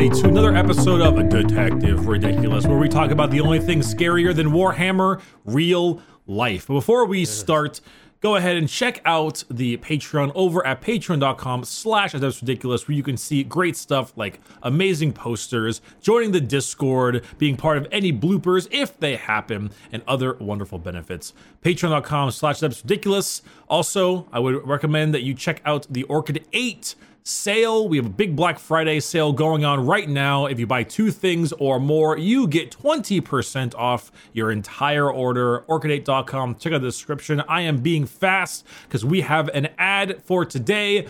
Everybody, to another episode of Detective Ridiculous, where we talk about the only thing scarier than Warhammer real life. But before we start, go ahead and check out the Patreon over at patreon.com slash ridiculous where you can see great stuff like amazing posters, joining the Discord, being part of any bloopers if they happen, and other wonderful benefits. Patreon.com slash ridiculous. Also, I would recommend that you check out the Orchid 8 sale. We have a big Black Friday sale going on right now. If you buy two things or more, you get 20% off your entire order. Orchid8.com. Check out the description. I am being fast because we have an ad for today.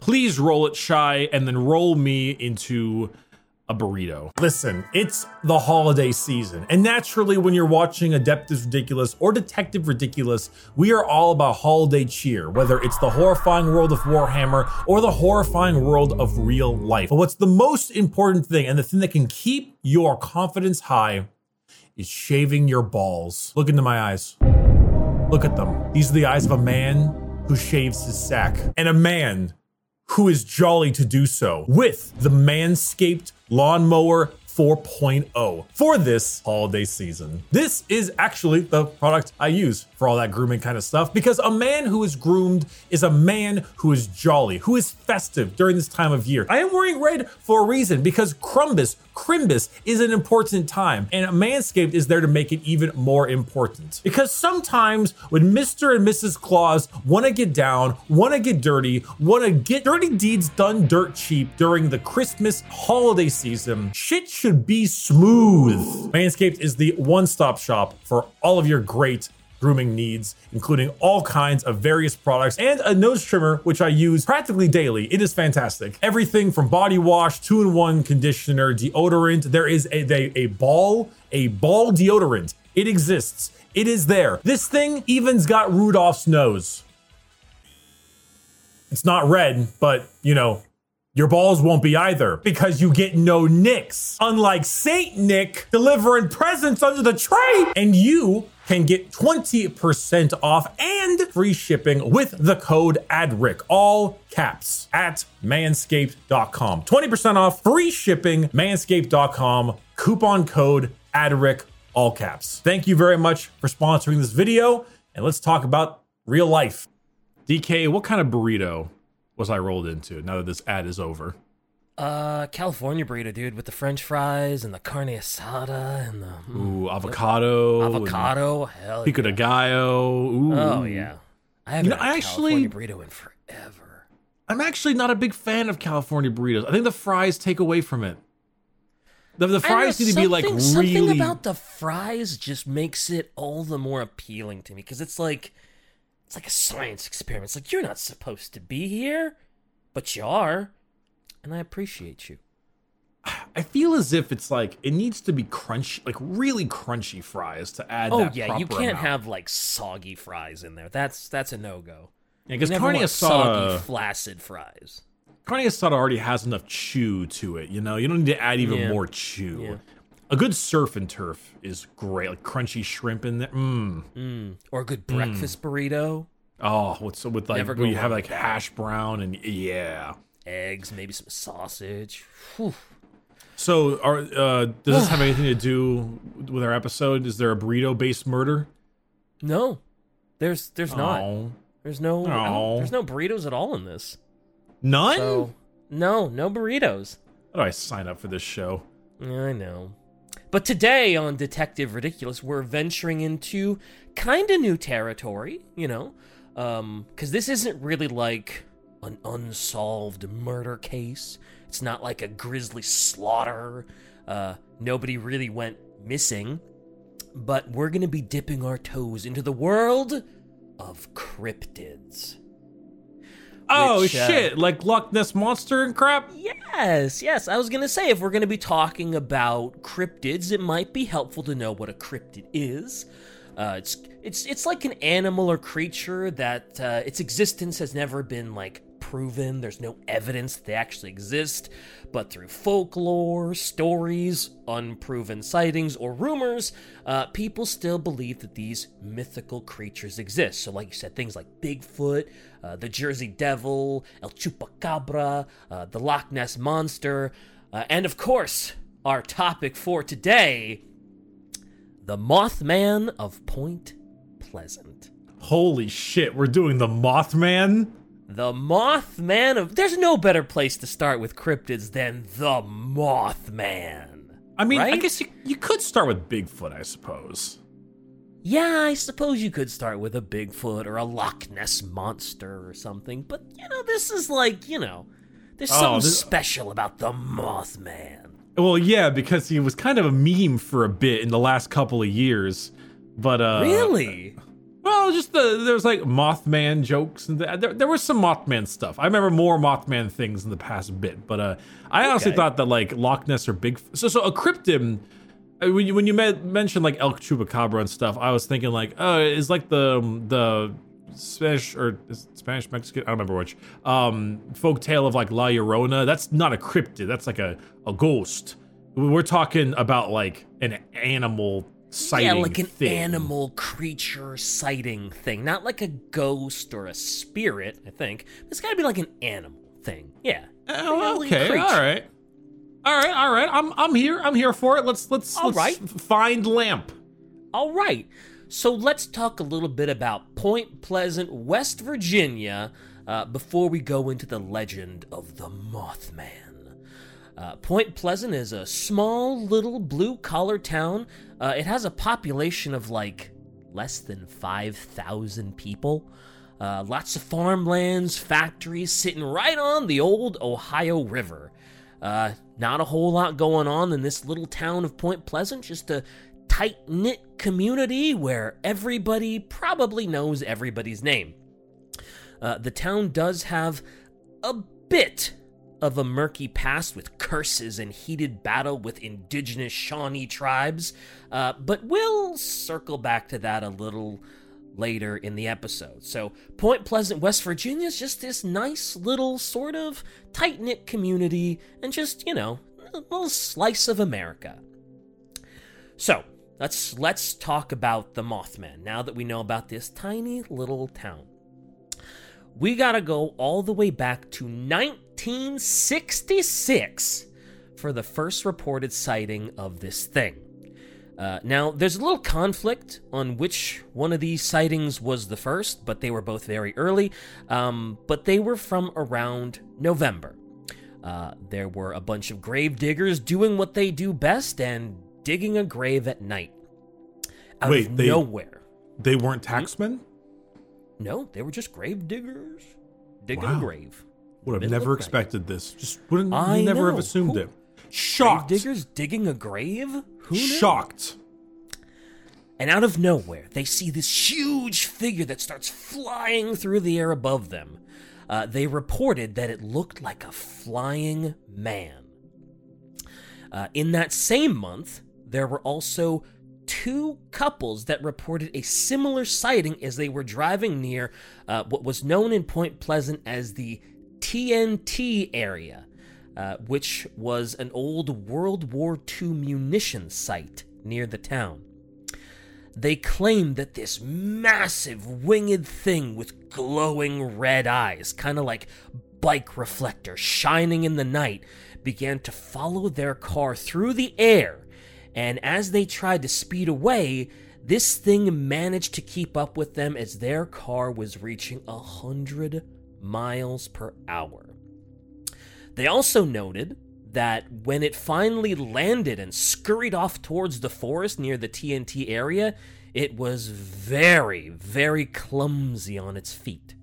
Please roll it shy and then roll me into a burrito. Listen, it's the holiday season, and naturally, when you're watching Adeptus Ridiculous or Detective Ridiculous, we are all about holiday cheer, whether it's the horrifying world of Warhammer or the horrifying world of real life. But what's the most important thing, and the thing that can keep your confidence high, is shaving your balls. Look into my eyes. Look at them. These are the eyes of a man who shaves his sack, and a man who is jolly to do so with the Manscaped Lawnmower 4.0 for this holiday season. This is actually the product I use for all that grooming kind of stuff because a man who is groomed is a man who is jolly, who is festive during this time of year. I am wearing red for a reason because Crumbus, Crimbus is an important time and Manscaped is there to make it even more important. Because sometimes when Mr. and Mrs. Claus want to get down, want to get dirty, want to get dirty deeds done dirt cheap during the Christmas holiday season, shit should be smooth. Manscaped is the one-stop shop for all of your great grooming needs, including all kinds of various products and a nose trimmer, which I use practically daily. It is fantastic. Everything from body wash, two in one conditioner, deodorant. There is a, a, a ball, a ball deodorant. It exists. It is there. This thing even's got Rudolph's nose. It's not red, but you know, your balls won't be either because you get no nicks. Unlike Saint Nick delivering presents under the tree, and you can get 20% off and free shipping with the code ADRIC, all caps, at manscaped.com. 20% off, free shipping, manscaped.com, coupon code ADRIC, all caps. Thank you very much for sponsoring this video, and let's talk about real life. DK, what kind of burrito was I rolled into now that this ad is over? Uh, California burrito, dude, with the French fries and the carne asada and the mm, Ooh, avocado. avocado. Hell Pico de gallo. Ooh. Oh yeah, I haven't know, had I actually- California burrito in forever. I'm actually not a big fan of California burritos. I think the fries take away from it. The, the know, fries need to be like really. Something about the fries just makes it all the more appealing to me because it's like it's like a science experiment. It's like you're not supposed to be here, but you are, and I appreciate you. I feel as if it's like it needs to be crunchy, like really crunchy fries to add. Oh that yeah, you can't amount. have like soggy fries in there. That's that's a no go. Yeah, because carne soggy, asada, flaccid fries. carne asada already has enough chew to it. You know, you don't need to add even Yeah. more chew. Yeah. A good surf and turf is great, like crunchy shrimp in there. Mmm. Mm. Or a good breakfast burrito, Oh, what's with like you have like that. hash brown and yeah. eggs, maybe some sausage. Whew. So, are uh, does this have anything to do with our episode? Is there a burrito based murder? No, there's there's not. There's no there's no burritos at all in this. None. So no, no burritos. How do I sign up for this show? I know. But today on Detective Ridiculous, we're venturing into kind of new territory, you know, because this isn't really like an unsolved murder case. It's not like a grisly slaughter. Uh, nobody really went missing. But we're going to be dipping our toes into the world of cryptids. Oh Which, uh, shit! Like Loch Ness monster and crap. Yes, yes. I was going to say, if we're going to be talking about cryptids, it might be helpful to know what a cryptid is. Uh, it's it's it's like an animal or creature that uh, its existence has never been like proven. There's no evidence they actually exist, but through folklore, stories, unproven sightings, or rumors, uh, people still believe that these mythical creatures exist. So, like you said, things like Bigfoot, uh, the Jersey Devil, El Chupacabra, uh, the Loch Ness Monster. Uh, and of course, our topic for today the Mothman of Point Pleasant. Holy shit, we're doing the Mothman? The Mothman of. There's no better place to start with cryptids than the Mothman. I mean, I guess you, you could start with Bigfoot, I suppose. Yeah, I suppose you could start with a Bigfoot or a Loch Ness monster or something, but you know, this is like, you know, there's Oh, something this- special about the Mothman. Well, yeah, because he was kind of a meme for a bit in the last couple of years. But, uh. really? Well, just the there was like Mothman jokes and th- there, there was some Mothman stuff. I remember more Mothman things in the past bit, but uh, I honestly Okay. thought that like Loch Ness or Big so so a cryptid. uh, When you when you met, mentioned like el chupacabra and stuff, I was thinking like, oh, is like the the Spanish or Spanish Mexican? I don't remember which. Um, folk tale of like La Llorona. That's not a cryptid. That's like a a ghost. We're talking about like an animal sighting. Yeah, like an thing. animal creature sighting thing. Not like a ghost or a spirit, I think. It's gotta be like an animal thing. Yeah. Oh, okay, creature. all right, all right, all right. I'm I'm here. I'm here for it. Let's let's All let's right. find lamp. All right. So let's talk a little bit about Point Pleasant, West Virginia, uh, before we go into the legend of the Mothman. Uh, Point Pleasant is a small little blue collar town. Uh, it has a population of like less than 5,000 people. Uh, lots of farmlands, factories sitting right on the old Ohio River. Uh, not a whole lot going on in this little town of Point Pleasant, just a tight knit community where everybody probably knows everybody's name. Uh, the town does have a bit of a murky past with curses and heated battle with indigenous Shawnee tribes, uh, but we'll circle back to that a little later in the episode. So, Point Pleasant, West Virginia is just this nice little sort of tight knit community and just, you know, a little slice of America. So, let's let's talk about the Mothman now that we know about this tiny little town. We got to go all the way back to 1966 for the first reported sighting of this thing. Uh, now, there's a little conflict on which one of these sightings was the first, but they were both very early. Um, but they were from around November. Uh, there were a bunch of grave diggers doing what they do best and digging a grave at night. Out Wait, of they- nowhere. They weren't taxmen. No, they were just grave diggers digging Wow. a grave. Would have never expected this. Just wouldn't I never have assumed Who- it. Shocked. Diggers digging a grave? Who knew? Shocked. And out of nowhere, they see this huge figure that starts flying through the air above them. Uh, they reported that it looked like a flying man. Uh, in that same month, there were also two couples that reported a similar sighting as they were driving near uh, what was known in Point Pleasant as the TNT area, uh, which was an old World War II munition site near the town. They claimed that this massive winged thing with glowing red eyes, kind of like bike reflectors shining in the night, began to follow their car through the air. And as they tried to speed away, this thing managed to keep up with them as their car was reaching a hundred miles per hour. They also noted that when it finally landed and scurried off towards the forest near the TNT area, it was very, very clumsy on its feet.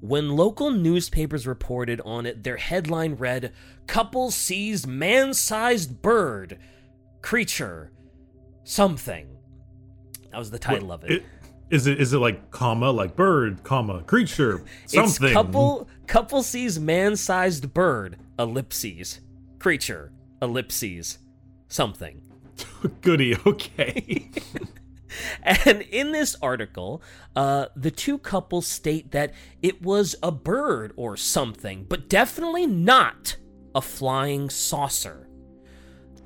When local newspapers reported on it, their headline read Couple sees man sized bird, creature, something. That was the title of it. Is it is it like comma like bird comma creature something? It's couple couple sees man-sized bird ellipses creature ellipses something. Goody. Okay. And in this article, uh, the two couples state that it was a bird or something, but definitely not a flying saucer.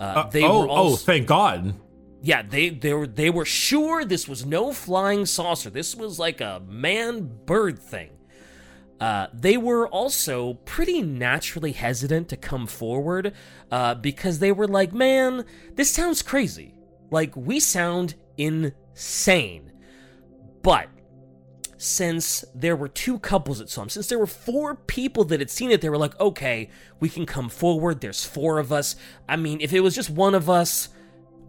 Uh, Uh, they oh were oh thank God. Yeah, they they were they were sure this was no flying saucer. This was like a man bird thing. Uh, they were also pretty naturally hesitant to come forward uh, because they were like, man, this sounds crazy. Like, we sound insane. But since there were two couples at some, since there were four people that had seen it, they were like, okay, we can come forward. There's four of us. I mean, if it was just one of us,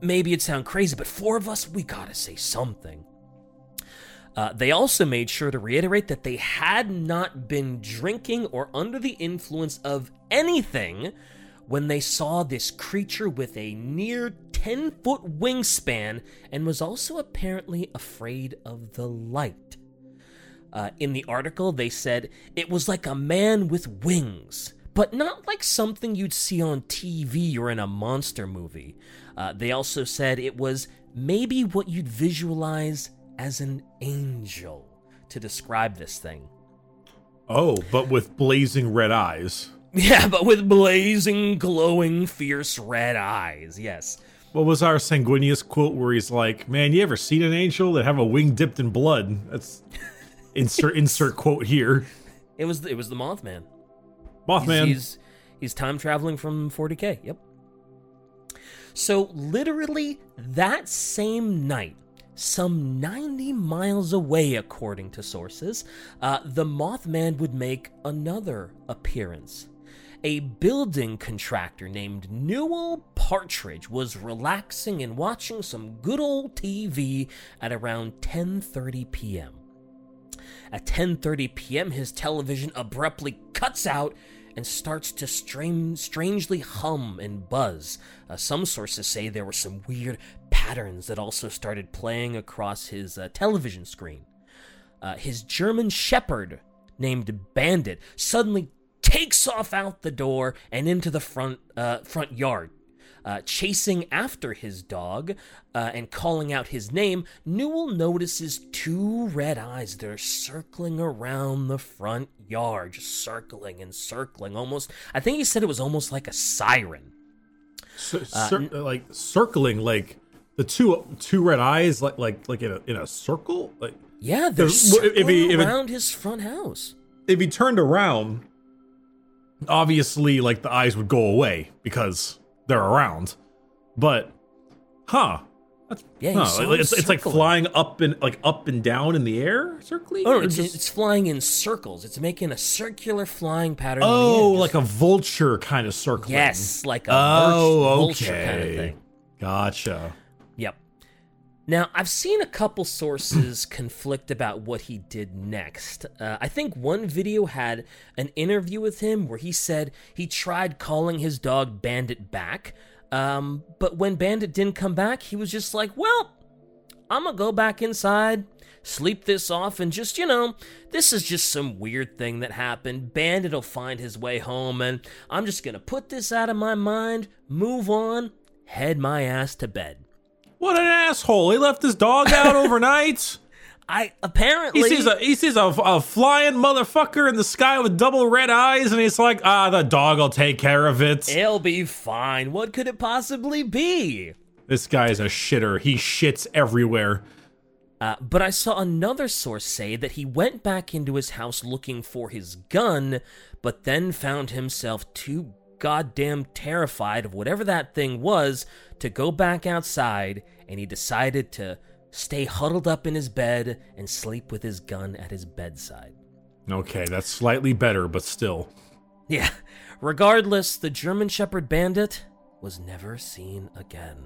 maybe it'd sound crazy, but four of us, we gotta say something. Uh, they also made sure to reiterate that they had not been drinking or under the influence of anything when they saw this creature with a near 10 foot wingspan and was also apparently afraid of the light. Uh, in the article, they said it was like a man with wings, but not like something you'd see on TV or in a monster movie. Uh, they also said it was maybe what you'd visualize as an angel to describe this thing. Oh, but with blazing red eyes. Yeah, but with blazing, glowing, fierce red eyes. Yes. What was our Sanguinius quote where he's like, "Man, you ever seen an angel that have a wing dipped in blood?" That's insert insert quote here. It was it was the Mothman. Mothman. He's, he's he's time traveling from 40k. Yep. So literally that same night, some 90 miles away, according to sources, uh, the Mothman would make another appearance. A building contractor named Newell Partridge was relaxing and watching some good old TV at around 10:30 p.m. At 10:30 p.m., his television abruptly cuts out and starts to strain, strangely hum and buzz. Uh, some sources say there were some weird patterns that also started playing across his uh, television screen. Uh, his German Shepherd, named Bandit, suddenly takes off out the door and into the front uh, front yard. Uh, chasing after his dog uh, and calling out his name, Newell notices two red eyes that are circling around the front yard, just circling and circling. Almost, I think he said it was almost like a siren. Cir- uh, cir- like circling, like the two two red eyes, like like like in a in a circle. Like Yeah, they're if he- if it- around his front house. if he turned around, obviously, like the eyes would go away because they're around. But, huh? That's, Yeah, saw like, it's, it's like flying up and like up and down in the air, circling. Oh, it's, just- it's flying in circles. It's making a circular flying pattern. in the oh, like a vulture kind of circling. yes, like a Oh, vulture, okay. kind of thing. Gotcha. Yep. Now, I've seen a couple sources conflict about what he did next. Uh, I think one video had an interview with him where he said he tried calling his dog Bandit back, um, but when Bandit didn't come back, he was just like, well, I'm gonna go back inside, sleep this off, and just, you know, this is just some weird thing that happened. Bandit will find his way home, and I'm just gonna put this out of my mind, move on, head my ass to bed. What an asshole! He left his dog out overnight. I apparently He sees a he sees a, a flying motherfucker in the sky with double red eyes, and he's like, "Ah, the dog will take care of it." it'll be fine. What could it possibly be? This guy's a shitter. He shits everywhere. Uh, but I saw another source say that he went back into his house looking for his gun, but then found himself too goddamn terrified of whatever that thing was to go back outside, and he decided to stay huddled up in his bed and sleep with his gun at his bedside. Okay, that's slightly better, but still. Yeah, regardless, the German Shepherd bandit was never seen again.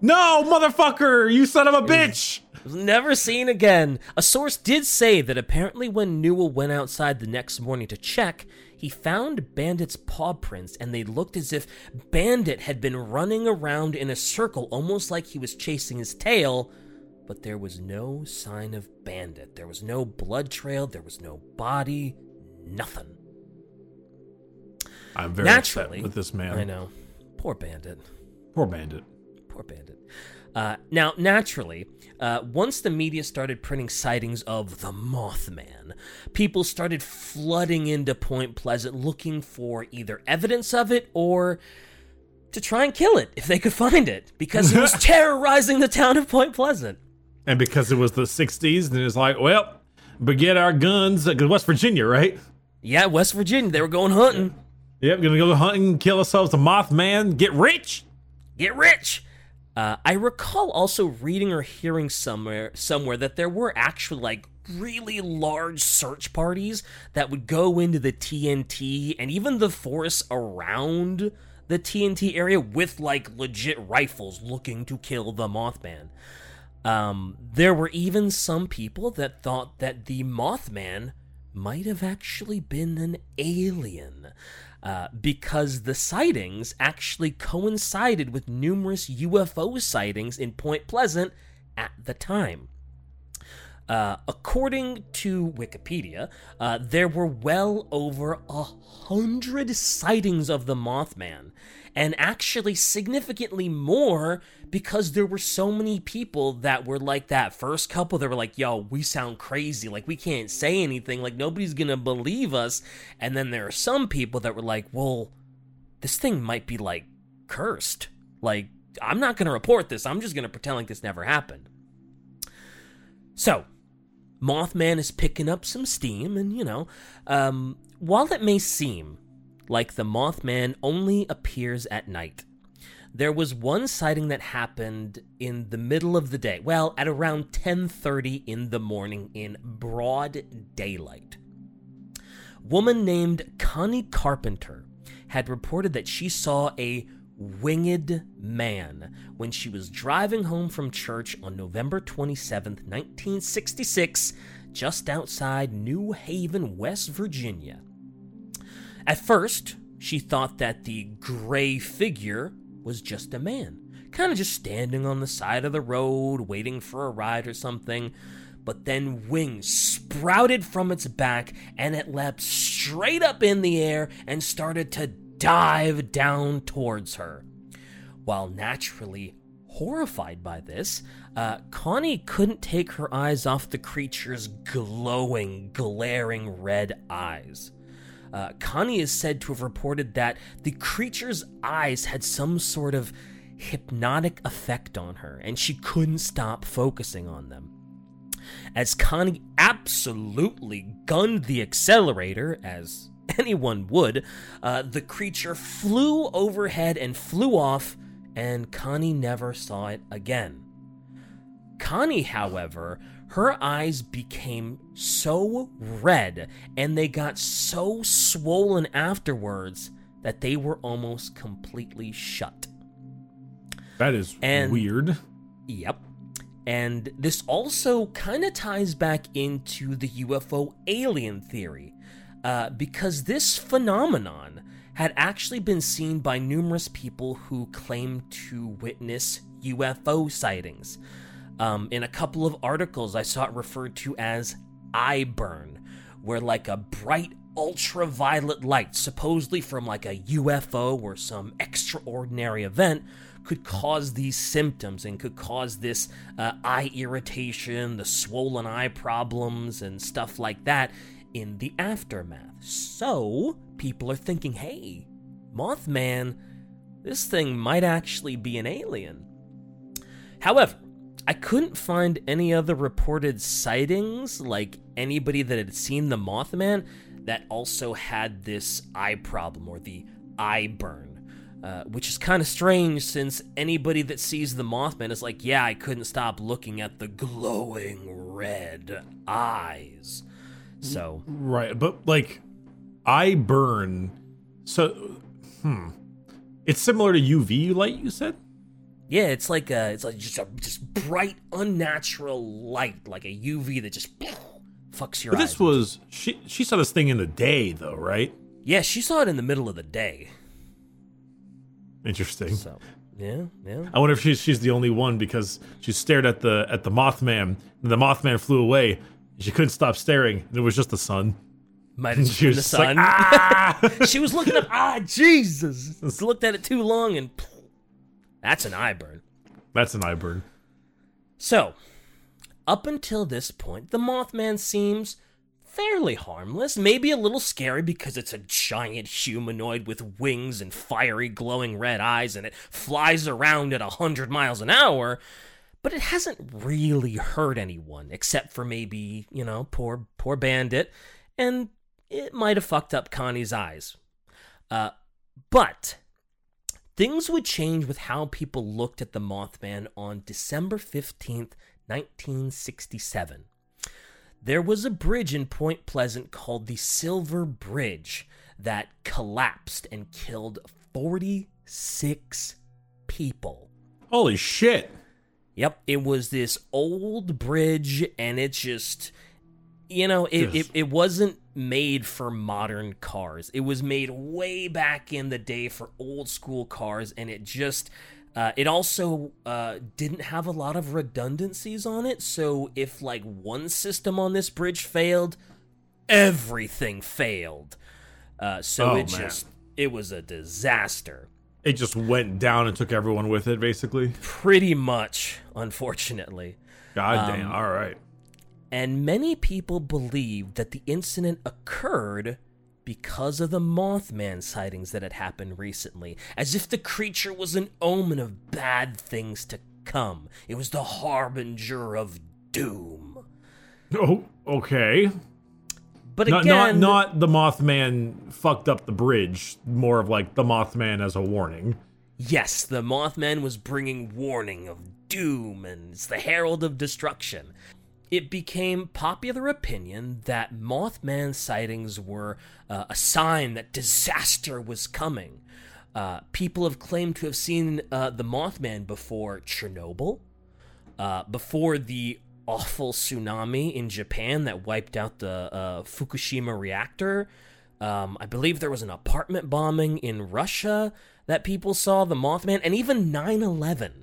No, motherfucker! You son of a bitch! was never seen again. A source did say that apparently when Newell went outside the next morning to check, he found Bandit's paw prints and they looked as if Bandit had been running around in a circle almost like he was chasing his tail, but there was no sign of Bandit. There was no blood trail, there was no body, nothing. I'm very Naturally, upset with this man. I know. Poor Bandit. Poor bandit. Poor bandit. Uh, now, naturally, uh, once the media started printing sightings of the Mothman, people started flooding into Point Pleasant looking for either evidence of it or to try and kill it if they could find it, because it was terrorizing the town of Point Pleasant. And because it was the '60s, then it's like, well, but get our guns. West Virginia, right? Yeah, West Virginia. They were going hunting. Yep, gonna go hunting, kill ourselves a Mothman, get rich. Get rich. Uh, I recall also reading or hearing somewhere somewhere that there were actually like really large search parties that would go into the TNT and even the forests around the TNT area with like legit rifles looking to kill the Mothman. Um, there were even some people that thought that the Mothman might have actually been an alien. Uh, because the sightings actually coincided with numerous UFO sightings in Point Pleasant at the time. Uh, according to Wikipedia, uh, there were well over a hundred sightings of the Mothman, and actually significantly more because there were so many people that were like that first couple that were like, yo, we sound crazy. Like, we can't say anything. Like, nobody's gonna believe us. And then there are some people that were like, well, this thing might be like cursed. Like, I'm not gonna report this. I'm just gonna pretend like this never happened. So, Mothman is picking up some steam, and you know, um, while it may seem like the Mothman only appears at night, there was one sighting that happened in the middle of the day. Well, at around 10:30 in the morning in broad daylight. Woman named Connie Carpenter had reported that she saw a winged man when she was driving home from church on November 27, 1966, just outside New Haven, West Virginia. At first, she thought that the gray figure was just a man, kind of just standing on the side of the road waiting for a ride or something. But then wings sprouted from its back and it leapt straight up in the air and started to dive down towards her. While naturally horrified by this, uh, Connie couldn't take her eyes off the creature's glowing, glaring red eyes. Uh, Connie is said to have reported that the creature's eyes had some sort of hypnotic effect on her, and she couldn't stop focusing on them. As Connie absolutely gunned the accelerator, as anyone would, uh, the creature flew overhead and flew off, and Connie never saw it again. Connie, however, her eyes became so red and they got so swollen afterwards that they were almost completely shut. That is and, weird. Yep. And this also kind of ties back into the UFO alien theory, uh, because this phenomenon had actually been seen by numerous people who claimed to witness UFO sightings. Um, in a couple of articles, I saw it referred to as eye burn, where like a bright ultraviolet light, supposedly from like a UFO or some extraordinary event, could cause these symptoms and could cause this uh, eye irritation, the swollen eye problems, and stuff like that in the aftermath. So, people are thinking, hey, Mothman, this thing might actually be an alien. However, I couldn't find any other reported sightings, like anybody that had seen the Mothman, that also had this eye problem or the eye burn. Uh, which is kind of strange since anybody that sees the Mothman is like, yeah, I couldn't stop looking at the glowing red eyes. So. Right, but like, eye burn. So, hmm. It's similar to UV light, you said? Yeah, it's like a, it's like just a just bright, unnatural light, like a UV that just fucks your but eyes. This was she. She saw this thing in the day, though, right? Yeah, she saw it in the middle of the day. Interesting. So, yeah, yeah. I wonder if she's she's the only one because she stared at the at the Mothman, and the Mothman flew away. She couldn't stop staring, and it was just the sun. Might have been the sun. Like, ah! she was looking up. Ah, Jesus! Looked at it too long, and that's an eye burn. That's an eye burn. So, up until this point, the Mothman seems fairly harmless, maybe a little scary because it's a giant humanoid with wings and fiery glowing red eyes and it flies around at a 100 miles an hour, but it hasn't really hurt anyone except for maybe, you know, poor poor bandit and it might have fucked up Connie's eyes. Uh, but things would change with how people looked at the Mothman on December 15th, 1967. There was a bridge in Point Pleasant called the Silver Bridge that collapsed and killed 46 people. Holy shit. Yep, it was this old bridge, and it just, you know, it, Yes. it, it wasn't made for modern cars. It was made way back in the day for old school cars, and it just, uh, it also uh, didn't have a lot of redundancies on it. So if like one system on this bridge failed, everything failed. Uh, so Oh, it man. just, it was a disaster. It just went down and took everyone with it, basically. Pretty much, unfortunately. God Um, damn. All right. And many people believe that the incident occurred because of the Mothman sightings that had happened recently, as if the creature was an omen of bad things to come. It was the harbinger of doom. Oh, okay. But Not, again, not not the Mothman fucked up the bridge. More of like the Mothman as a warning. yes, the Mothman was bringing warning of doom and it's the herald of destruction. It became popular opinion that Mothman sightings were uh, a sign that disaster was coming. Uh, people have claimed to have seen uh, the Mothman before Chernobyl, uh, before the awful tsunami in Japan that wiped out the uh, Fukushima reactor. Um, I believe there was an apartment bombing in Russia that people saw the Mothman, and even 9 11.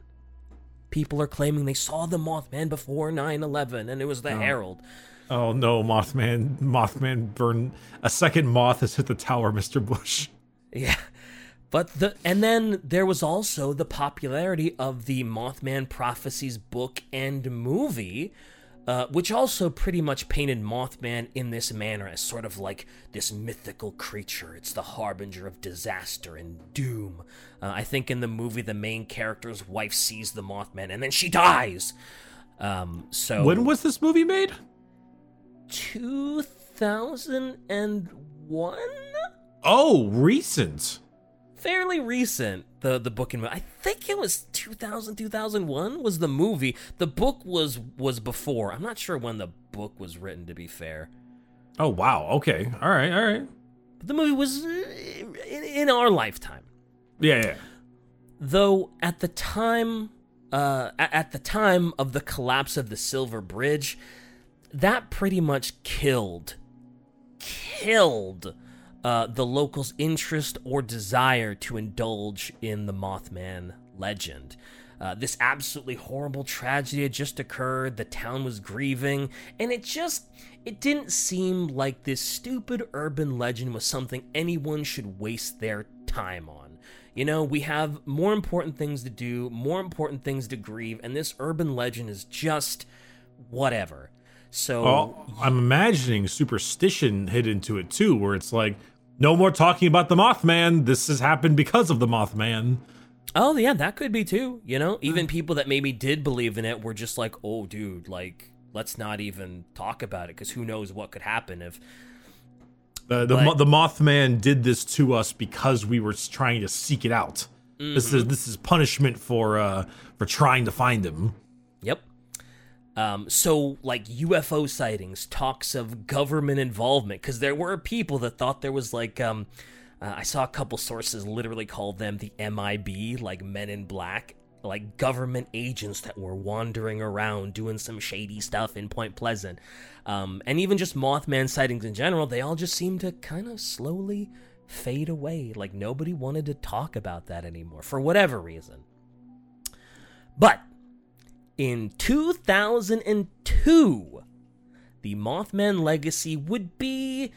People are claiming they saw the Mothman before 9 11, and it was the oh. Herald. Oh no, Mothman! Mothman burn a second moth has hit the tower, Mister Bush. Yeah. But the and then there was also the popularity of the Mothman Prophecies book and movie, uh, which also pretty much painted Mothman in this manner as sort of like this mythical creature. It's the harbinger of disaster and doom. Uh, I think in the movie, the main character's wife sees the Mothman and then she dies. Um, so When was this movie made? 2001? Oh, recent. fairly recent the the book and. I think it was 2000 2001 was the movie. The book was was before. I'm not sure when the book was written to be fair. Oh wow. Okay. All right. All right. But the movie was uh, in, in our lifetime. Yeah. Yeah. Though at the time uh at the time of the collapse of the Silver Bridge, that pretty much killed killed uh, the locals' interest or desire to indulge in the Mothman legend. Uh, this absolutely horrible tragedy had just occurred. The town was grieving, and it just it didn't seem like this stupid urban legend was something anyone should waste their time on. You know, we have more important things to do, more important things to grieve, and this urban legend is just whatever. So Oh, I'm imagining superstition hit into it too, where it's like, no more talking about the Mothman. This has happened because of the Mothman. Oh yeah, that could be too. You know, even people that maybe did believe in it were just like, "Oh, dude, like, let's not even talk about it because who knows what could happen if." The the, But- the Mothman did this to us because we were trying to seek it out. This is this is punishment for uh for trying to find him. Um, so like UFO sightings, talks of government involvement, because there were people that thought there was like, um, uh, I saw a couple sources literally call them the MIB, like Men in Black, like government agents that were wandering around doing some shady stuff in Point Pleasant. Um, and even just Mothman sightings in general, they all just seemed to kind of slowly fade away. Like nobody wanted to talk about that anymore for whatever reason. But in 2002, the Mothman legacy would be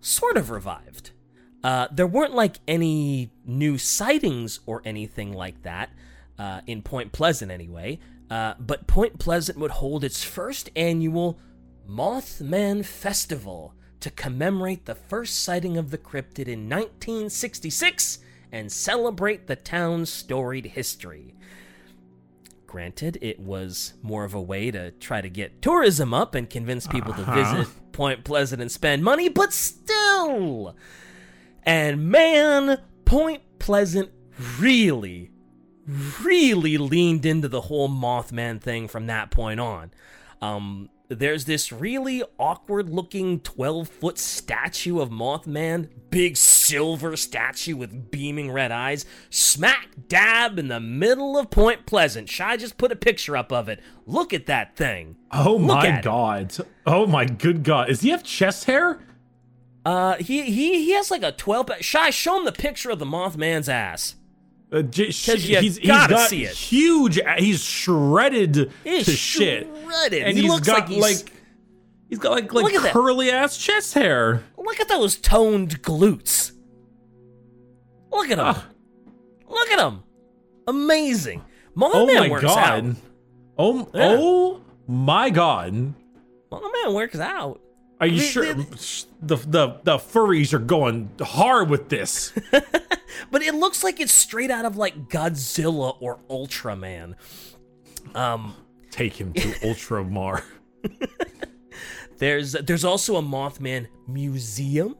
sort of revived. Uh, there weren't like any new sightings or anything like that uh, in Point Pleasant, anyway. Uh, but Point Pleasant would hold its first annual Mothman Festival to commemorate the first sighting of the cryptid in 1966 and celebrate the town's storied history. Granted, it was more of a way to try to get tourism up and convince people Uh-huh. to visit Point Pleasant and spend money, but still. And man, Point Pleasant really, really leaned into the whole Mothman thing from that point on. Um, there's this really awkward looking 12 foot statue of Mothman, big silver statue with beaming red eyes, smack dab in the middle of Point Pleasant. Shy just put a picture up of it. Look at that thing. Oh Look my at it. god. Oh my good god. Does he have chest hair? Uh, he he he has like a 12. pa- Shy, show him the picture of the Mothman's ass. Uh, j- he's, he's it. huge. He's shredded He's to shit, shredded. and He he's looks got like he's- he's got like like at that. curly ass chest hair. Look at those toned glutes. Look at him. Ah. Look at him. Amazing. Mothman Oh my works god. out. Oh Yeah. oh my god. Mothman works out. Are you The- sure the- the, the the furries are going hard with this? But it looks like it's straight out of like Godzilla or Ultraman. Um, Take him to Ultramar. there's there's also a Mothman museum.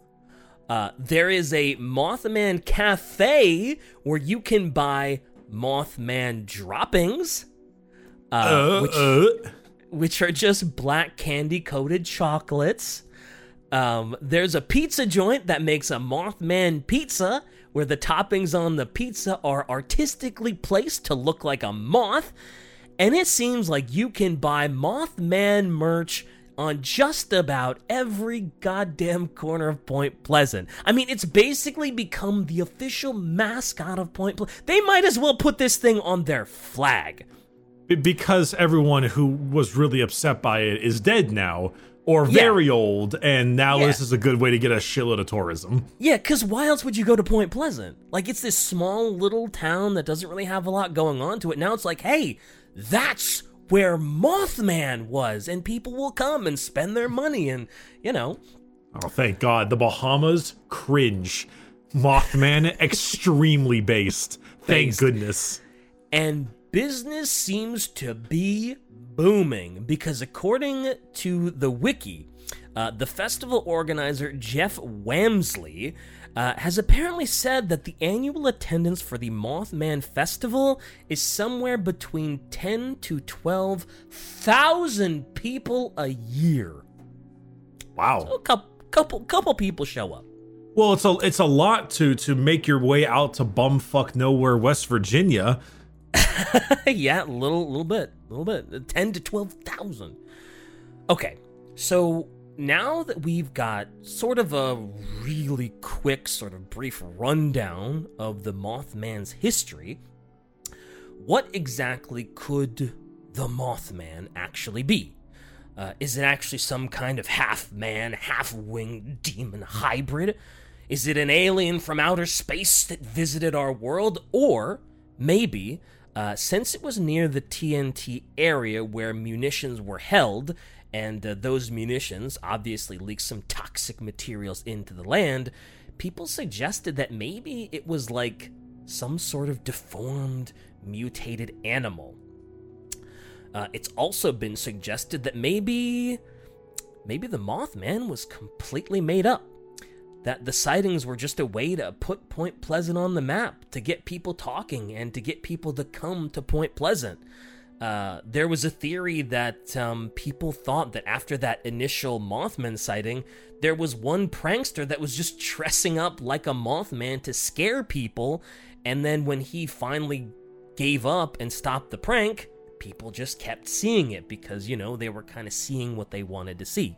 Uh, there is a Mothman cafe where you can buy Mothman droppings. Uh, Uh, which uh. Which are just black candy coated chocolates. Um, there's a pizza joint that makes a Mothman pizza where the toppings on the pizza are artistically placed to look like a moth. And it seems like you can buy Mothman merch on just about every goddamn corner of Point Pleasant. I mean, it's basically become the official mascot of Point Pleasant. They might as well put this thing on their flag. Be- because everyone who was really upset by it is dead now or very old and now Yeah. this is a good way to get a shitload of tourism Yeah, because why else would you go to Point Pleasant? Like, it's this small little town that doesn't really have a lot going on to it. Now it's like, hey, that's where Mothman was, and people will come and spend their money, and, you know. oh thank god the bahamas cringe mothman extremely based thank Based. goodness And business seems to be booming because, according to the wiki, uh, the festival organizer Jeff Wamsley uh, has apparently said that the annual attendance for the Mothman Festival is somewhere between 10 to 12,000 people a year. wow A couple, couple, couple people show up. well it's a it's a lot to to make your way out to bumfuck nowhere west virginia yeah, a little, little bit, a little bit, ten to twelve thousand. Okay, so now that we've got sort of a really quick, sort of brief rundown of the Mothman's history, what exactly could the Mothman actually be? Uh, is it actually some kind of half man, half winged demon hybrid? Is it an alien from outer space that visited our world? Or maybe, uh, since it was near the TNT area where munitions were held, and uh, those munitions obviously leaked some toxic materials into the land, people suggested that maybe it was like some sort of deformed, mutated animal. Uh, it's also been suggested that maybe, maybe the Mothman was completely made up. That the sightings were just a way to put Point Pleasant on the map, to get people talking, and to get people to come to Point Pleasant. Uh, there was a theory that um, people thought that after that initial Mothman sighting, there was one prankster that was just dressing up like a Mothman to scare people, and then when he finally gave up and stopped the prank, people just kept seeing it because, you know, they were kind of seeing what they wanted to see.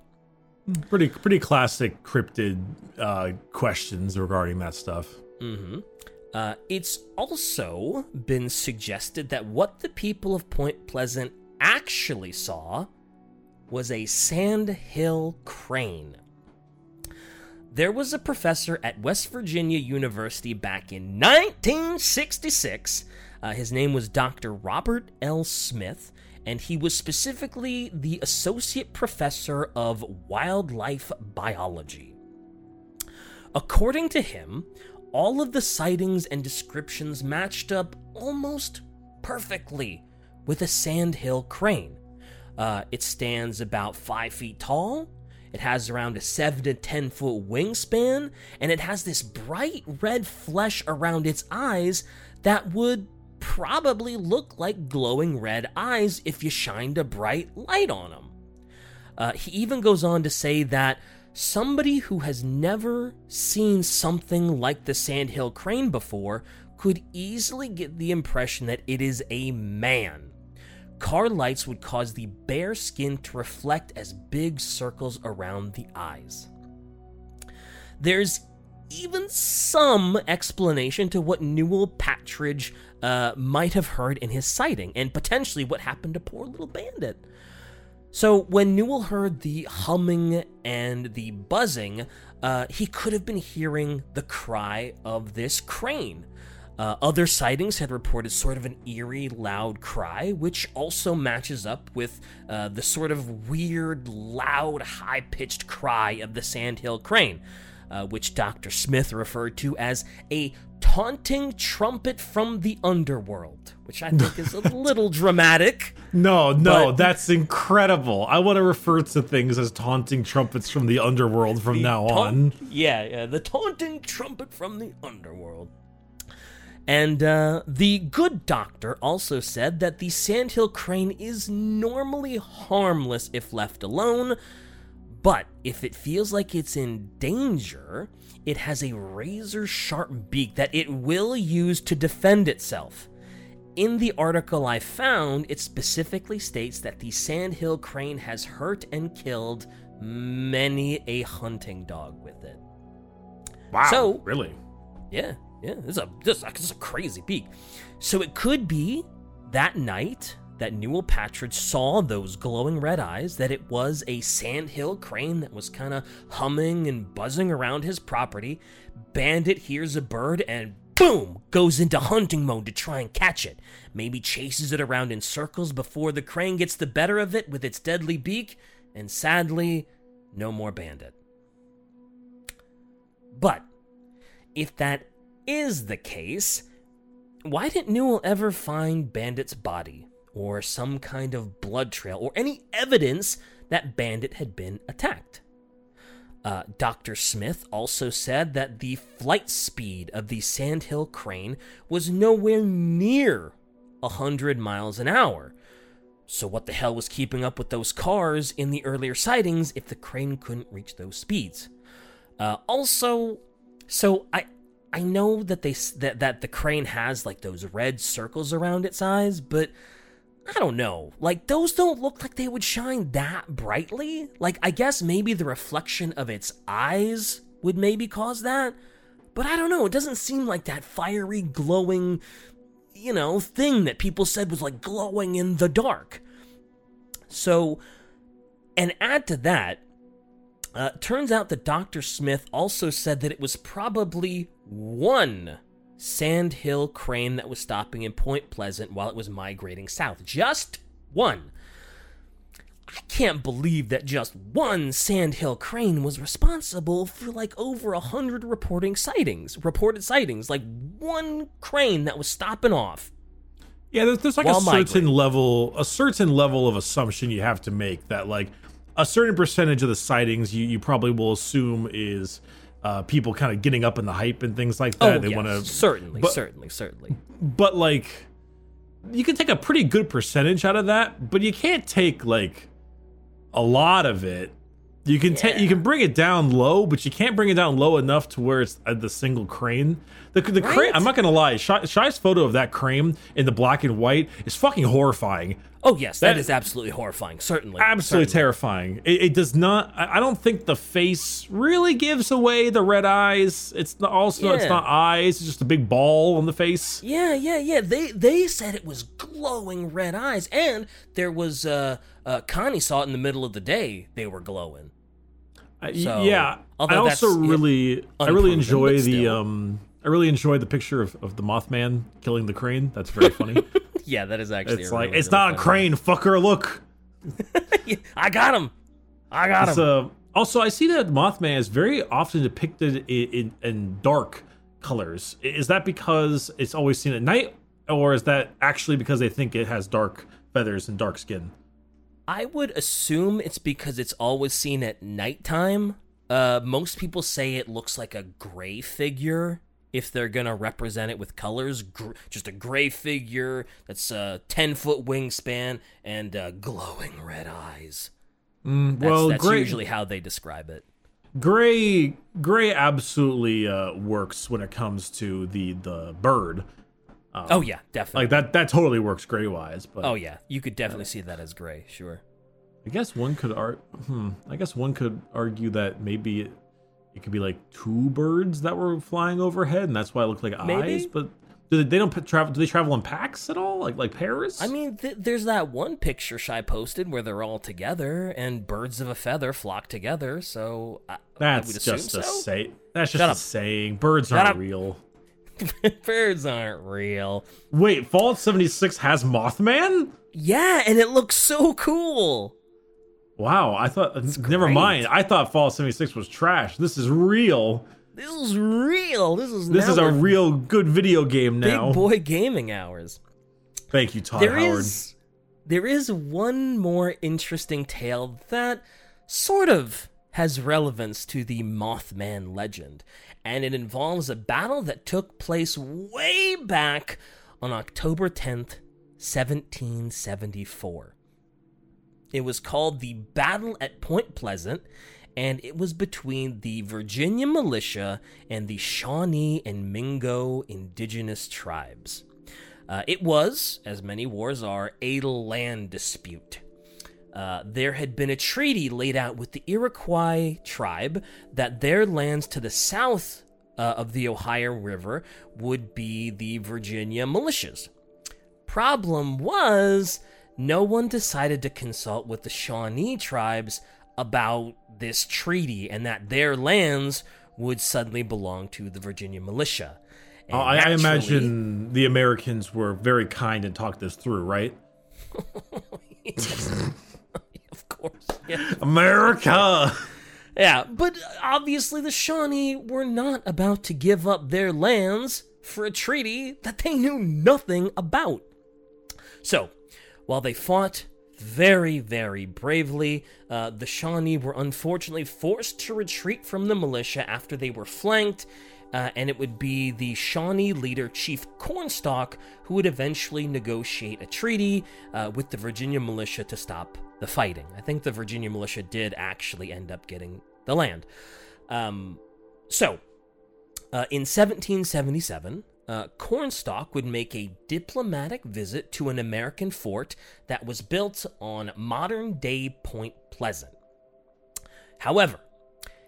Pretty pretty classic cryptid uh questions regarding that stuff Mm-hmm. Uh, it's also been suggested that what the people of Point Pleasant actually saw was a sandhill crane. There was a professor at West Virginia University back in 1966. Uh, his name was Dr. Robert L. Smith, and he was specifically the associate professor of wildlife biology. According to him, all of the sightings and descriptions matched up almost perfectly with a sandhill crane. Uh, it stands about five feet tall. It has around a seven to ten foot wingspan, and it has this bright red flesh around its eyes that would probably look like glowing red eyes if you shined a bright light on them. Uh, he even goes on to say that somebody who has never seen something like the sandhill crane before could easily get the impression that it is a man. Car lights would cause the bare skin to reflect as big circles around the eyes. There's even some explanation to what Newell Patridge uh, might have heard in his sighting, and potentially what happened to poor little Bandit. So, when Newell heard the humming and the buzzing, uh, he could have been hearing the cry of this crane. Uh, other sightings had reported sort of an eerie, loud cry, which also matches up with uh, the sort of weird, loud, high pitched cry of the Sandhill crane, uh, which Dr. Smith referred to as a taunting trumpet from the underworld, which I think is a little dramatic. No, no, But- that's incredible. I want to refer to things as taunting trumpets from the underworld from now on. Yeah, yeah, the taunting trumpet from the underworld. And uh, the good doctor also said that the sandhill crane is normally harmless if left alone, but if it feels like it's in danger, it has a razor sharp beak that it will use to defend itself. In the article I found, it specifically states that the sandhill crane has hurt and killed many a hunting dog with it. Wow. So- really? Yeah, yeah, this is a this, this is a crazy beak. So it could be that night that Newell Patridge saw those glowing red eyes, that it was a sandhill crane that was kind of humming and buzzing around his property. Bandit hears a bird and boom goes into hunting mode to try and catch it. Maybe chases it around in circles before the crane gets the better of it with its deadly beak, and sadly, no more bandit. But if that is the case, why didn't Newell ever find Bandit's body, or some kind of blood trail, or any evidence that Bandit had been attacked? Uh, Dr. Smith also said that the flight speed of the Sandhill crane was nowhere near 100 miles an hour. So, what the hell was keeping up with those cars in the earlier sightings if the crane couldn't reach those speeds? Uh, also, so I I know that they that that the crane has like those red circles around its eyes, but I don't know. Like those don't look like they would shine that brightly. Like I guess maybe the reflection of its eyes would maybe cause that, but I don't know. It doesn't seem like that fiery glowing, you know, thing that people said was like glowing in the dark. So, and add to that, uh, turns out that Dr. Smith also said that it was probably one sandhill crane that was stopping in Point Pleasant while it was migrating south. Just one. I can't believe that just one sandhill crane was responsible for like over a hundred reporting sightings, reported sightings. Like one crane that was stopping off. Yeah, there's, there's like a certain migrating. level, a certain level of assumption you have to make that like a certain percentage of the sightings you, you probably will assume is uh, people kind of getting up in the hype and things like that. oh, they yeah, want to, certainly, but- certainly, certainly. but like you can take a pretty good percentage out of that, but you can't take like a lot of it. You can take you can bring it down low, but you can't bring it down low enough to where it's at the single crane. The the crane. I'm not gonna lie. Shy, Shy's photo of that crane in the black and white is fucking horrifying. Oh yes, that That- is absolutely horrifying. Certainly, Absolutely certainly. terrifying. It, it does not. I I don't think the face really gives away the red eyes. It's not, also it's not eyes. It's just a big ball on the face. Yeah, yeah, yeah. They they said it was glowing red eyes, and there was uh, uh Connie saw it in the middle of the day. They were glowing. So, yeah, I also really, I really enjoy the um, I really enjoy the picture of, of the Mothman killing the crane. That's very funny. Yeah, that is actually. it's like really, it's really not a crane, fucker. Look. I got him. I got him. Uh, also, I see that Mothman is very often depicted in, in, in dark colors. Is that because it's always seen at night, or is that actually because they think it has dark feathers and dark skin? I would assume it's because it's always seen at nighttime. Uh, most people say it looks like a gray figure if they're gonna represent it with colors. Gr- just a gray figure that's a ten foot wingspan and uh, glowing red eyes. Mm, That's, well, that's gray, usually how they describe it. gray, gray absolutely uh, works when it comes to the the bird. Oh yeah, definitely. Like that, that totally works gray wise. But oh yeah, you could definitely see that as gray. Sure. I guess one could ar- hmm, I guess one could argue that maybe it, it could be like two birds that were flying overhead, and that's why it looked like Maybe. eyes. But do they, they don't travel? Do they travel in packs at all? Like like pairs? I mean, th- there's that one picture Shy posted where they're all together and birds of a feather flock together. So I, I that's would assume just a so. say. That's just Shut a up. saying. Birds Shut aren't up. real. birds aren't real. Wait, Fallout 76 has Mothman? Yeah, and it looks so cool. Wow, I thought. Never great. mind. I thought Fallout 76 was trash. This is real. This is real. This is This is a real good video game now. big boy gaming hours. Thank you, Todd There Howard. is there is one more interesting tale that sort of has relevance to the Mothman legend, and it involves a battle that took place way back on October 10th, 1774. It was called the Battle at Point Pleasant, and it was between the Virginia militia and the Shawnee and Mingo indigenous tribes. Uh, it was, as many wars are, a land dispute. Uh, there had been a treaty laid out with the Iroquois tribe that their lands to the south uh, of the Ohio River would be the Virginia militias. Problem was, no one decided to consult with the Shawnee tribes about this treaty and that their lands would suddenly belong to the Virginia militia. And Oh, I, I imagine the Americans were very kind and talked this through, right? of course. Yeah. America! yeah, but obviously the Shawnee were not about to give up their lands for a treaty that they knew nothing about. So, while they fought very, very bravely, uh, the Shawnee were unfortunately forced to retreat from the militia after they were flanked, uh, and it would be the Shawnee leader, Chief Cornstalk, who would eventually negotiate a treaty uh, with the Virginia militia to stop the fighting. I think the Virginia militia did actually end up getting the land. Um, so, uh, in 1777, uh, Cornstalk would make a diplomatic visit to an American fort that was built on modern day Point Pleasant. However,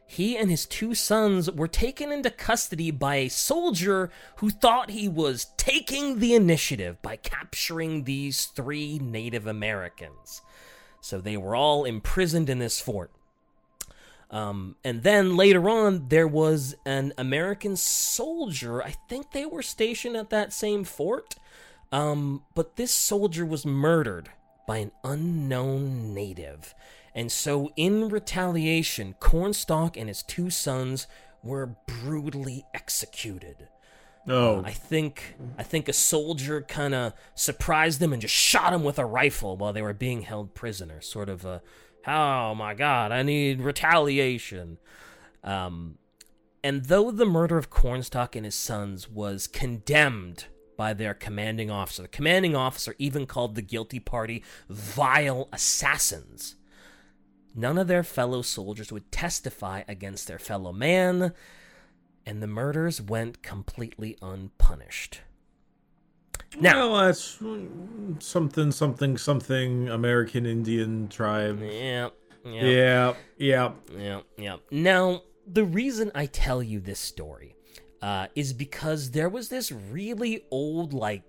he and his two sons were taken into custody by a soldier who thought he was taking the initiative by capturing these three Native Americans. So they were all imprisoned in this fort. Um, and then later on, there was an American soldier. I think they were stationed at that same fort. Um, but this soldier was murdered by an unknown native. And so, in retaliation, Cornstalk and his two sons were brutally executed. Oh, I think I think a soldier kind of surprised them and just shot him with a rifle while they were being held prisoner. Sort of a, oh my god, I need retaliation. Um, and though the murder of Cornstalk and his sons was condemned by their commanding officer, the commanding officer even called the guilty party vile assassins. None of their fellow soldiers would testify against their fellow man, and the murders went completely unpunished. Now, well, that's something, something, something. American Indian tribe. yeah, yeah, Yeah, yeah. yeah, yeah. Now, the reason I tell you this story uh, is because there was this really old, like,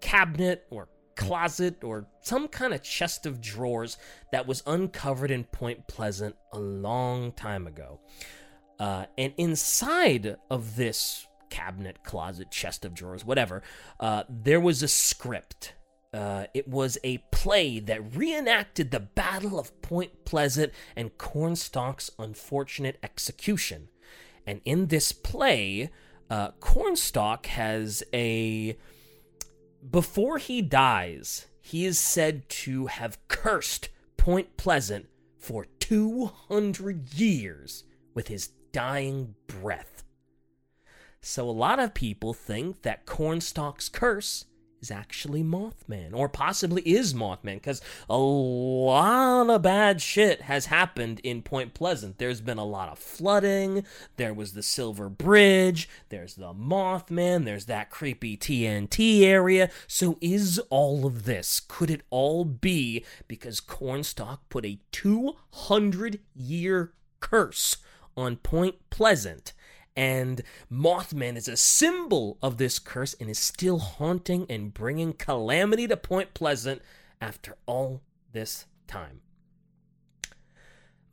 cabinet or closet or some kind of chest of drawers that was uncovered in Point Pleasant a long time ago. Uh, and inside of this cabinet, closet, chest of drawers, whatever, uh, there was a script. Uh, it was a play that reenacted the Battle of Point Pleasant and Cornstalk's unfortunate execution. And in this play, uh, Cornstalk has a before he dies, he is said to have cursed Point Pleasant for 200 years with his dying breath. So a lot of people think that Cornstalk's curse is actually Mothman, or possibly is Mothman, because a lot of bad shit has happened in Point Pleasant. There's been a lot of flooding, there was the Silver Bridge, there's the Mothman, there's that creepy TNT area. So, is all of this, could it all be because Cornstalk put a 200 year curse on Point Pleasant? and Mothman is a symbol of this curse and is still haunting and bringing calamity to Point Pleasant after all this time.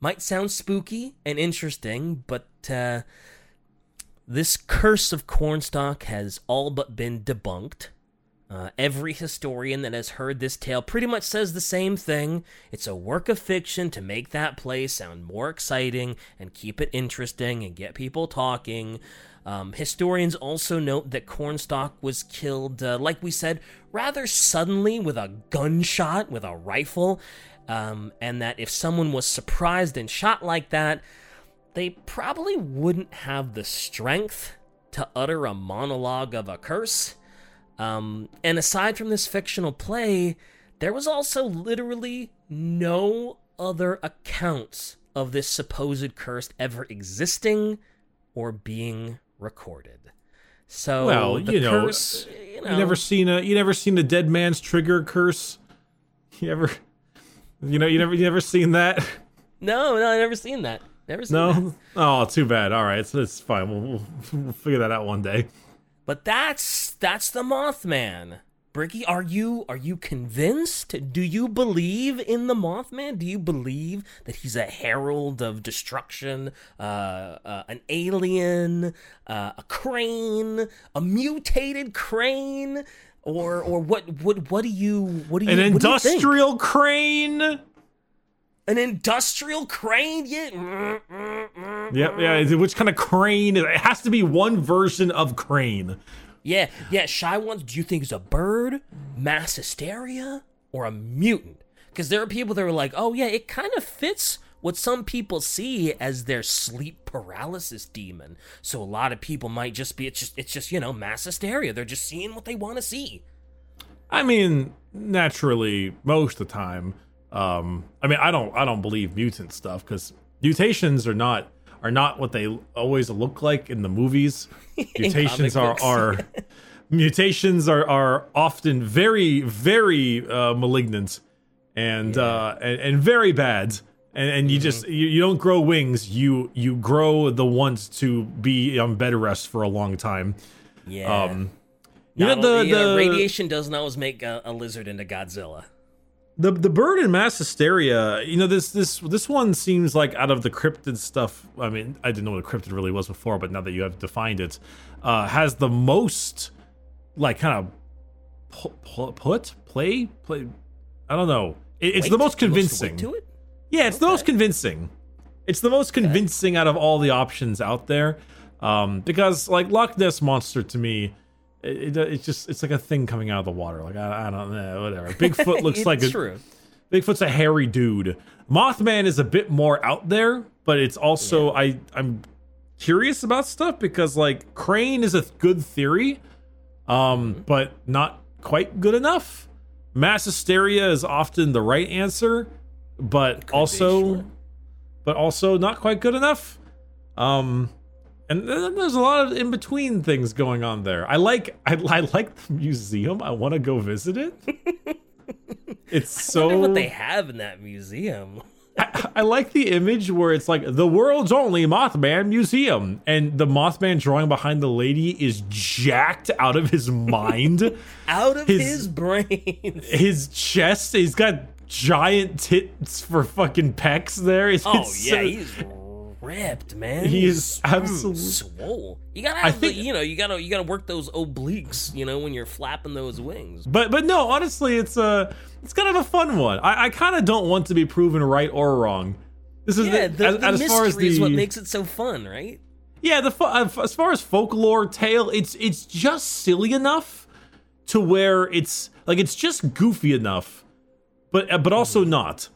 Might sound spooky and interesting, but uh, this curse of Cornstalk has all but been debunked. Uh, every historian that has heard this tale pretty much says the same thing. It's a work of fiction to make that play sound more exciting and keep it interesting and get people talking. Um, historians also note that Cornstalk was killed, uh, like we said, rather suddenly with a gunshot, with a rifle, um, and that if someone was surprised and shot like that, they probably wouldn't have the strength to utter a monologue of a curse. Um, and aside from this fictional play, there was also literally no other accounts of this supposed curse ever existing or being recorded. So, well, you know, curse, you know, you never seen a you never seen a dead man's trigger curse. You ever, you know, you never you never seen that. No, no, I never seen that. Never seen no. that. Oh, too bad. All right, so it's fine. We'll, we'll, we'll figure that out one day. But that's that's the Mothman. Bricky, are you are you convinced? Do you believe in the Mothman? Do you believe that he's a herald of destruction, uh, uh, an alien, uh, a crane, a mutated crane, or or what? What what do you what do you think? An do you industrial crane. an industrial crane? Yeah. Yep, yeah. Which kind of crane? It has to be one version of crane. Yeah, yeah. Shy ones. Do you think is a bird, mass hysteria, or a mutant? Because there are people that are like, oh yeah, it kind of fits what some people see as their sleep paralysis demon. So a lot of people might just be it's just it's just you know mass hysteria. They're just seeing what they want to see. I mean, naturally, most of the time. Um, I mean, I don't, I don't believe mutant stuff because mutations are not are not what they always look like in the movies. Mutations are books. are mutations are are often very very uh, malignant and uh, and, and very bad. And, and you just you, you don't grow wings. You you grow the ones to be on bed rest for a long time. Yeah. Um, you Not know the, only- uh, the radiation doesn't always make a, a lizard into Godzilla. The the bird in mass hysteria, you know, this this this one seems like out of the cryptid stuff. I mean, I didn't know what a cryptid really was before, but now that you have defined it, uh, has the most like kind of pu- pu- put play play. I don't know. It, it's the most convincing. to it. Yeah, it's the most convincing. It's the most convincing out of all the options out there. Um, because like Loch Ness monster to me, it, it, it's just it's like a thing coming out of the water. Like I, I don't know, whatever. Bigfoot looks like a true. Bigfoot's a hairy dude. Mothman is a bit more out there, but it's also I I'm curious about stuff because like Crane is a good theory, um, but not quite good enough. Mass hysteria is often the right answer, but also sure. but also not quite good enough. Um and then there's a lot of in between things going on there. I like I, I like the museum. I want to go visit it. It's so wonder what they have in that museum. I, I like the image where it's like the world's only Mothman museum, and the Mothman drawing behind the lady is jacked out of his mind. Out of His- his, brains. his chest, he's got giant tits for fucking pecs there. It's, Oh it's yeah, so- he's ripped, man. He He's is hmm, absolute- swole. You gotta I have, the- you know, you gotta you gotta work those obliques, you know, when you're flapping those wings. But but no, honestly, it's a it's kind of a fun one. I, I kind of don't want to be proven right or wrong. This is Yeah, the, the, as, the as mystery far as the is what makes it so fun, right? yeah the uh, as far as folklore tale, it's it's just silly enough to where it's like it's just goofy enough, but uh, but also mm-hmm. not.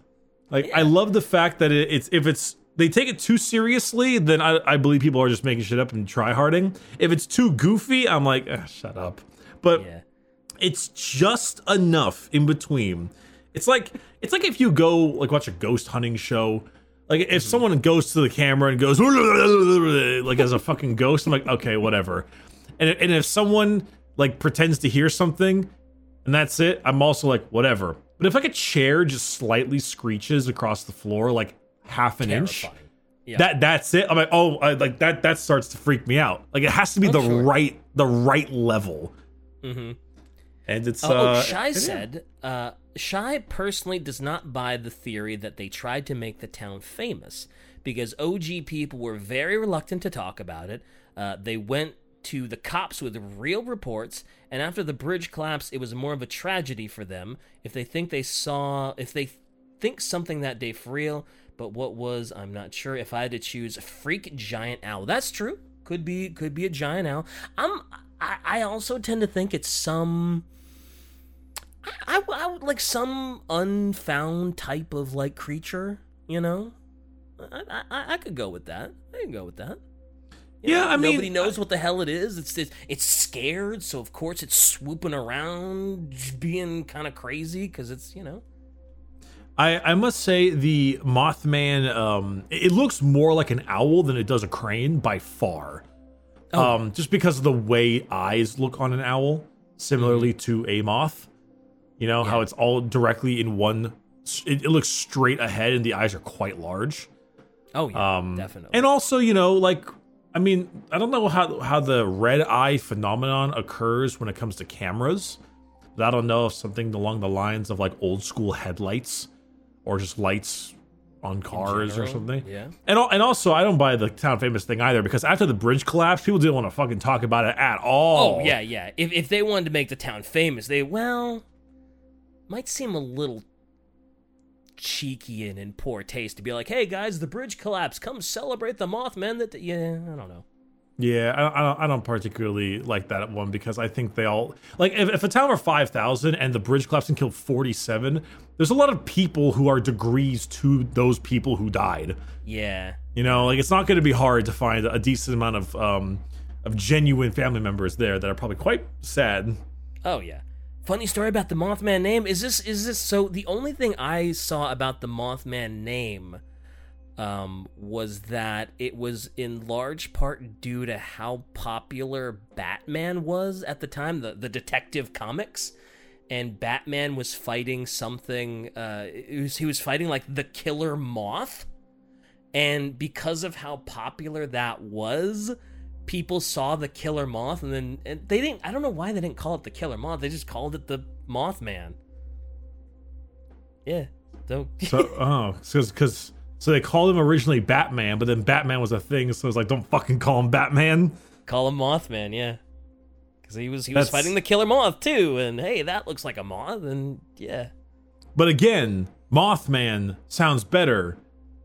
Like I love the fact that it, it's if it's they take it too seriously, then I, I believe people are just making shit up and try harding. If it's too goofy, I'm like, "Ugh, shut up. But Yeah. it's just enough in between. It's like it's like if you go like watch a ghost hunting show. Like if mm-hmm. someone goes to the camera and goes like as a fucking ghost, I'm like, okay, whatever. And and if someone like pretends to hear something and that's it, I'm also like, whatever. But if like a chair just slightly screeches across the floor, like half an inch, Yeah. that that's it. I'm like, oh, I, like that that starts to freak me out. Like it has to be Oh, the sure. right the right level. Mhm. And it's Oh, uh, oh, Shy said, uh, Shy personally does not buy the theory that they tried to make the town famous because OG people were very reluctant to talk about it. Uh, they went to the cops with real reports, and after the bridge collapse, it was more of a tragedy for them. If they think they saw, if they think something that day for real, but what was, I'm not sure. If I had to choose, a freak giant owl. That's true. Could be, could be a giant owl. I'm. I, I also tend to think it's some. I, I, I would like some unfound type of like creature, you know. I, I, I- I could go with that. I can go with that. You Yeah, know, I mean, nobody knows what the hell it is. It's it's, it's scared, so of course it's swooping around, being kind of crazy because it's you know. I, I must say the Mothman um it looks more like an owl than it does a crane by far. Oh. Um just because of the way eyes look on an owl similarly to a moth. You know how it's all directly in one it, it looks straight ahead and the eyes are quite large. Oh yeah, Um definitely. And also, you know, like I mean, I don't know how how the red eye phenomenon occurs when it comes to cameras. I don't know if something along the lines of like old school headlights or just lights on cars or something. yeah. And and also, I don't buy the town famous thing either because after the bridge collapsed, people didn't want to fucking talk about it at all. Oh yeah, yeah. If if they wanted to make the town famous, they well might seem a little cheeky and in poor taste to be like, "Hey guys, the bridge collapsed. Come celebrate the Mothman." That yeah, I don't know. Yeah, I, I, don't, I don't particularly like that one because I think they all like if, if a town were five thousand and the bridge collapsed and killed forty seven, there's a lot of people who are degrees to those people who died. Yeah, You know, like it's not going to be hard to find a decent amount of um of genuine family members there that are probably quite sad. Oh yeah. Funny story about the Mothman name. Is this is this so the only thing I saw about the Mothman name um was that it was in large part due to how popular Batman was at the time, the the detective comics. And Batman was fighting something uh was, he was fighting like the killer moth. And because of how popular that was, people saw the killer moth and then and they didn't I don't know why they didn't call it the killer moth. They just called it the Mothman. Yeah. So, So oh, because, because so they called him originally Batman, but then Batman was a thing, so it's like don't fucking call him Batman. call him Mothman, yeah. Cuz he was he was fighting the killer moth too and hey, that looks like a moth and yeah. But again, Mothman sounds better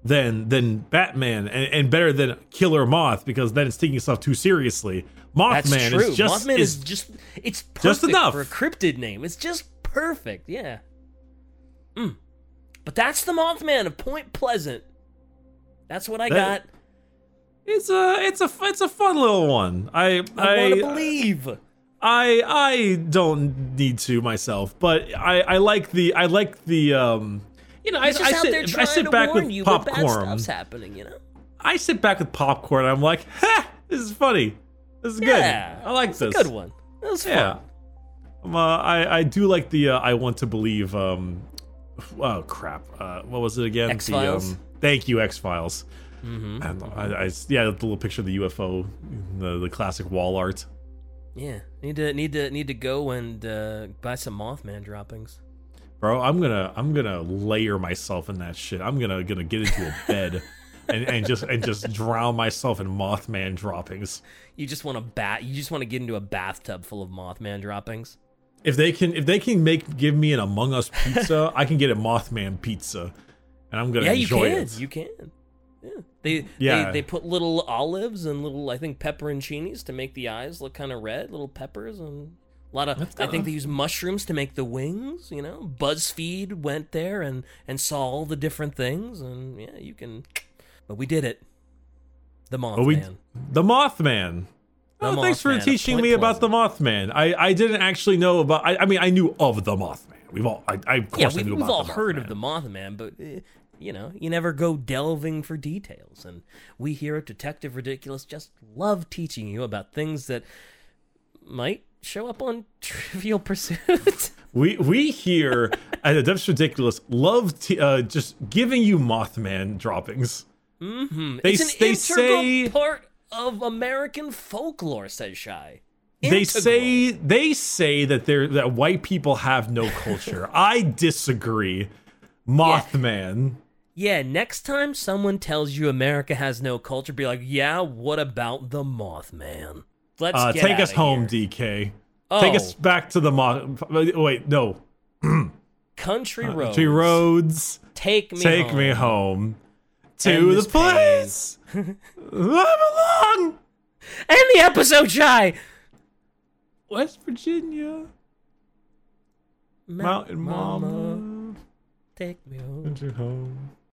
than than Batman and, and better than Killer Moth because then it's taking itself too seriously. That's Mothman is just Mothman is, is, just it's perfect just enough. for a cryptid name. It's just perfect, yeah. Mm. But that's the Mothman of Point Pleasant. That's what I That- got. it's a it's a it's a fun little one. I I, want to I believe. I I don't need to myself, but I I like the I like the um you know I, just I sit I sit back warn with you popcorn. stuff's happening, you know? I sit back with popcorn. I'm like, ha, this is funny. This is Yeah, good. I like this. a good one. That was Yeah. fun. Um, uh, I I do like the uh, I want to believe. Um, oh crap! Uh, what was it again? X-Files? The, um, thank you, X Files. Mm-hmm. And I, I yeah, the little picture of the UFO, the the classic wall art. Yeah. Need to need to need to go and uh, buy some Mothman droppings. Bro, I'm gonna I'm gonna layer myself in that shit. I'm gonna gonna get into a bed. And, and just and just drown myself in Mothman droppings. You just want to bat. You just want to get into a bathtub full of Mothman droppings. If they can if they can make give me an Among Us pizza, I can get a Mothman pizza, and I'm gonna yeah, you enjoy can. it. You can. Yeah. They, Yeah. they they put little olives and little I think pepperoncinis to make the eyes look kind of red. Little peppers and A lot of That's I think they use mushrooms to make the wings. You know, BuzzFeed went there and and saw all the different things, and yeah, you can. But we did it. The Mothman. We, the Mothman. The oh, thanks for Mothman teaching me about the Mothman. I, I didn't actually know about. I, I mean, I knew of the Mothman. We've all, I, I of yeah, course, I we, about all heard Mothman. of the Mothman, but uh, you know, you never go delving for details. And we here at Detective Ridiculous just love teaching you about things that might show up on Trivial Pursuit. We we here at Adeptus Ridiculous love t- uh, just giving you Mothman droppings. mm-hmm. They- it's an they integral say- part of American folklore, says Shy. They say they say that they're that white people have no culture. I disagree. Mothman. Yeah, next time someone tells you America has no culture, be like, yeah, what about the Mothman? Let's Uh, take us home, here. DK. Oh, Take us back to the moth. Wait, no. country roads. To roads. Take me Take home. me home to the this pain. place I belong. End the episode, Shy. West Virginia, Mountain Mama, Take me home. send you home.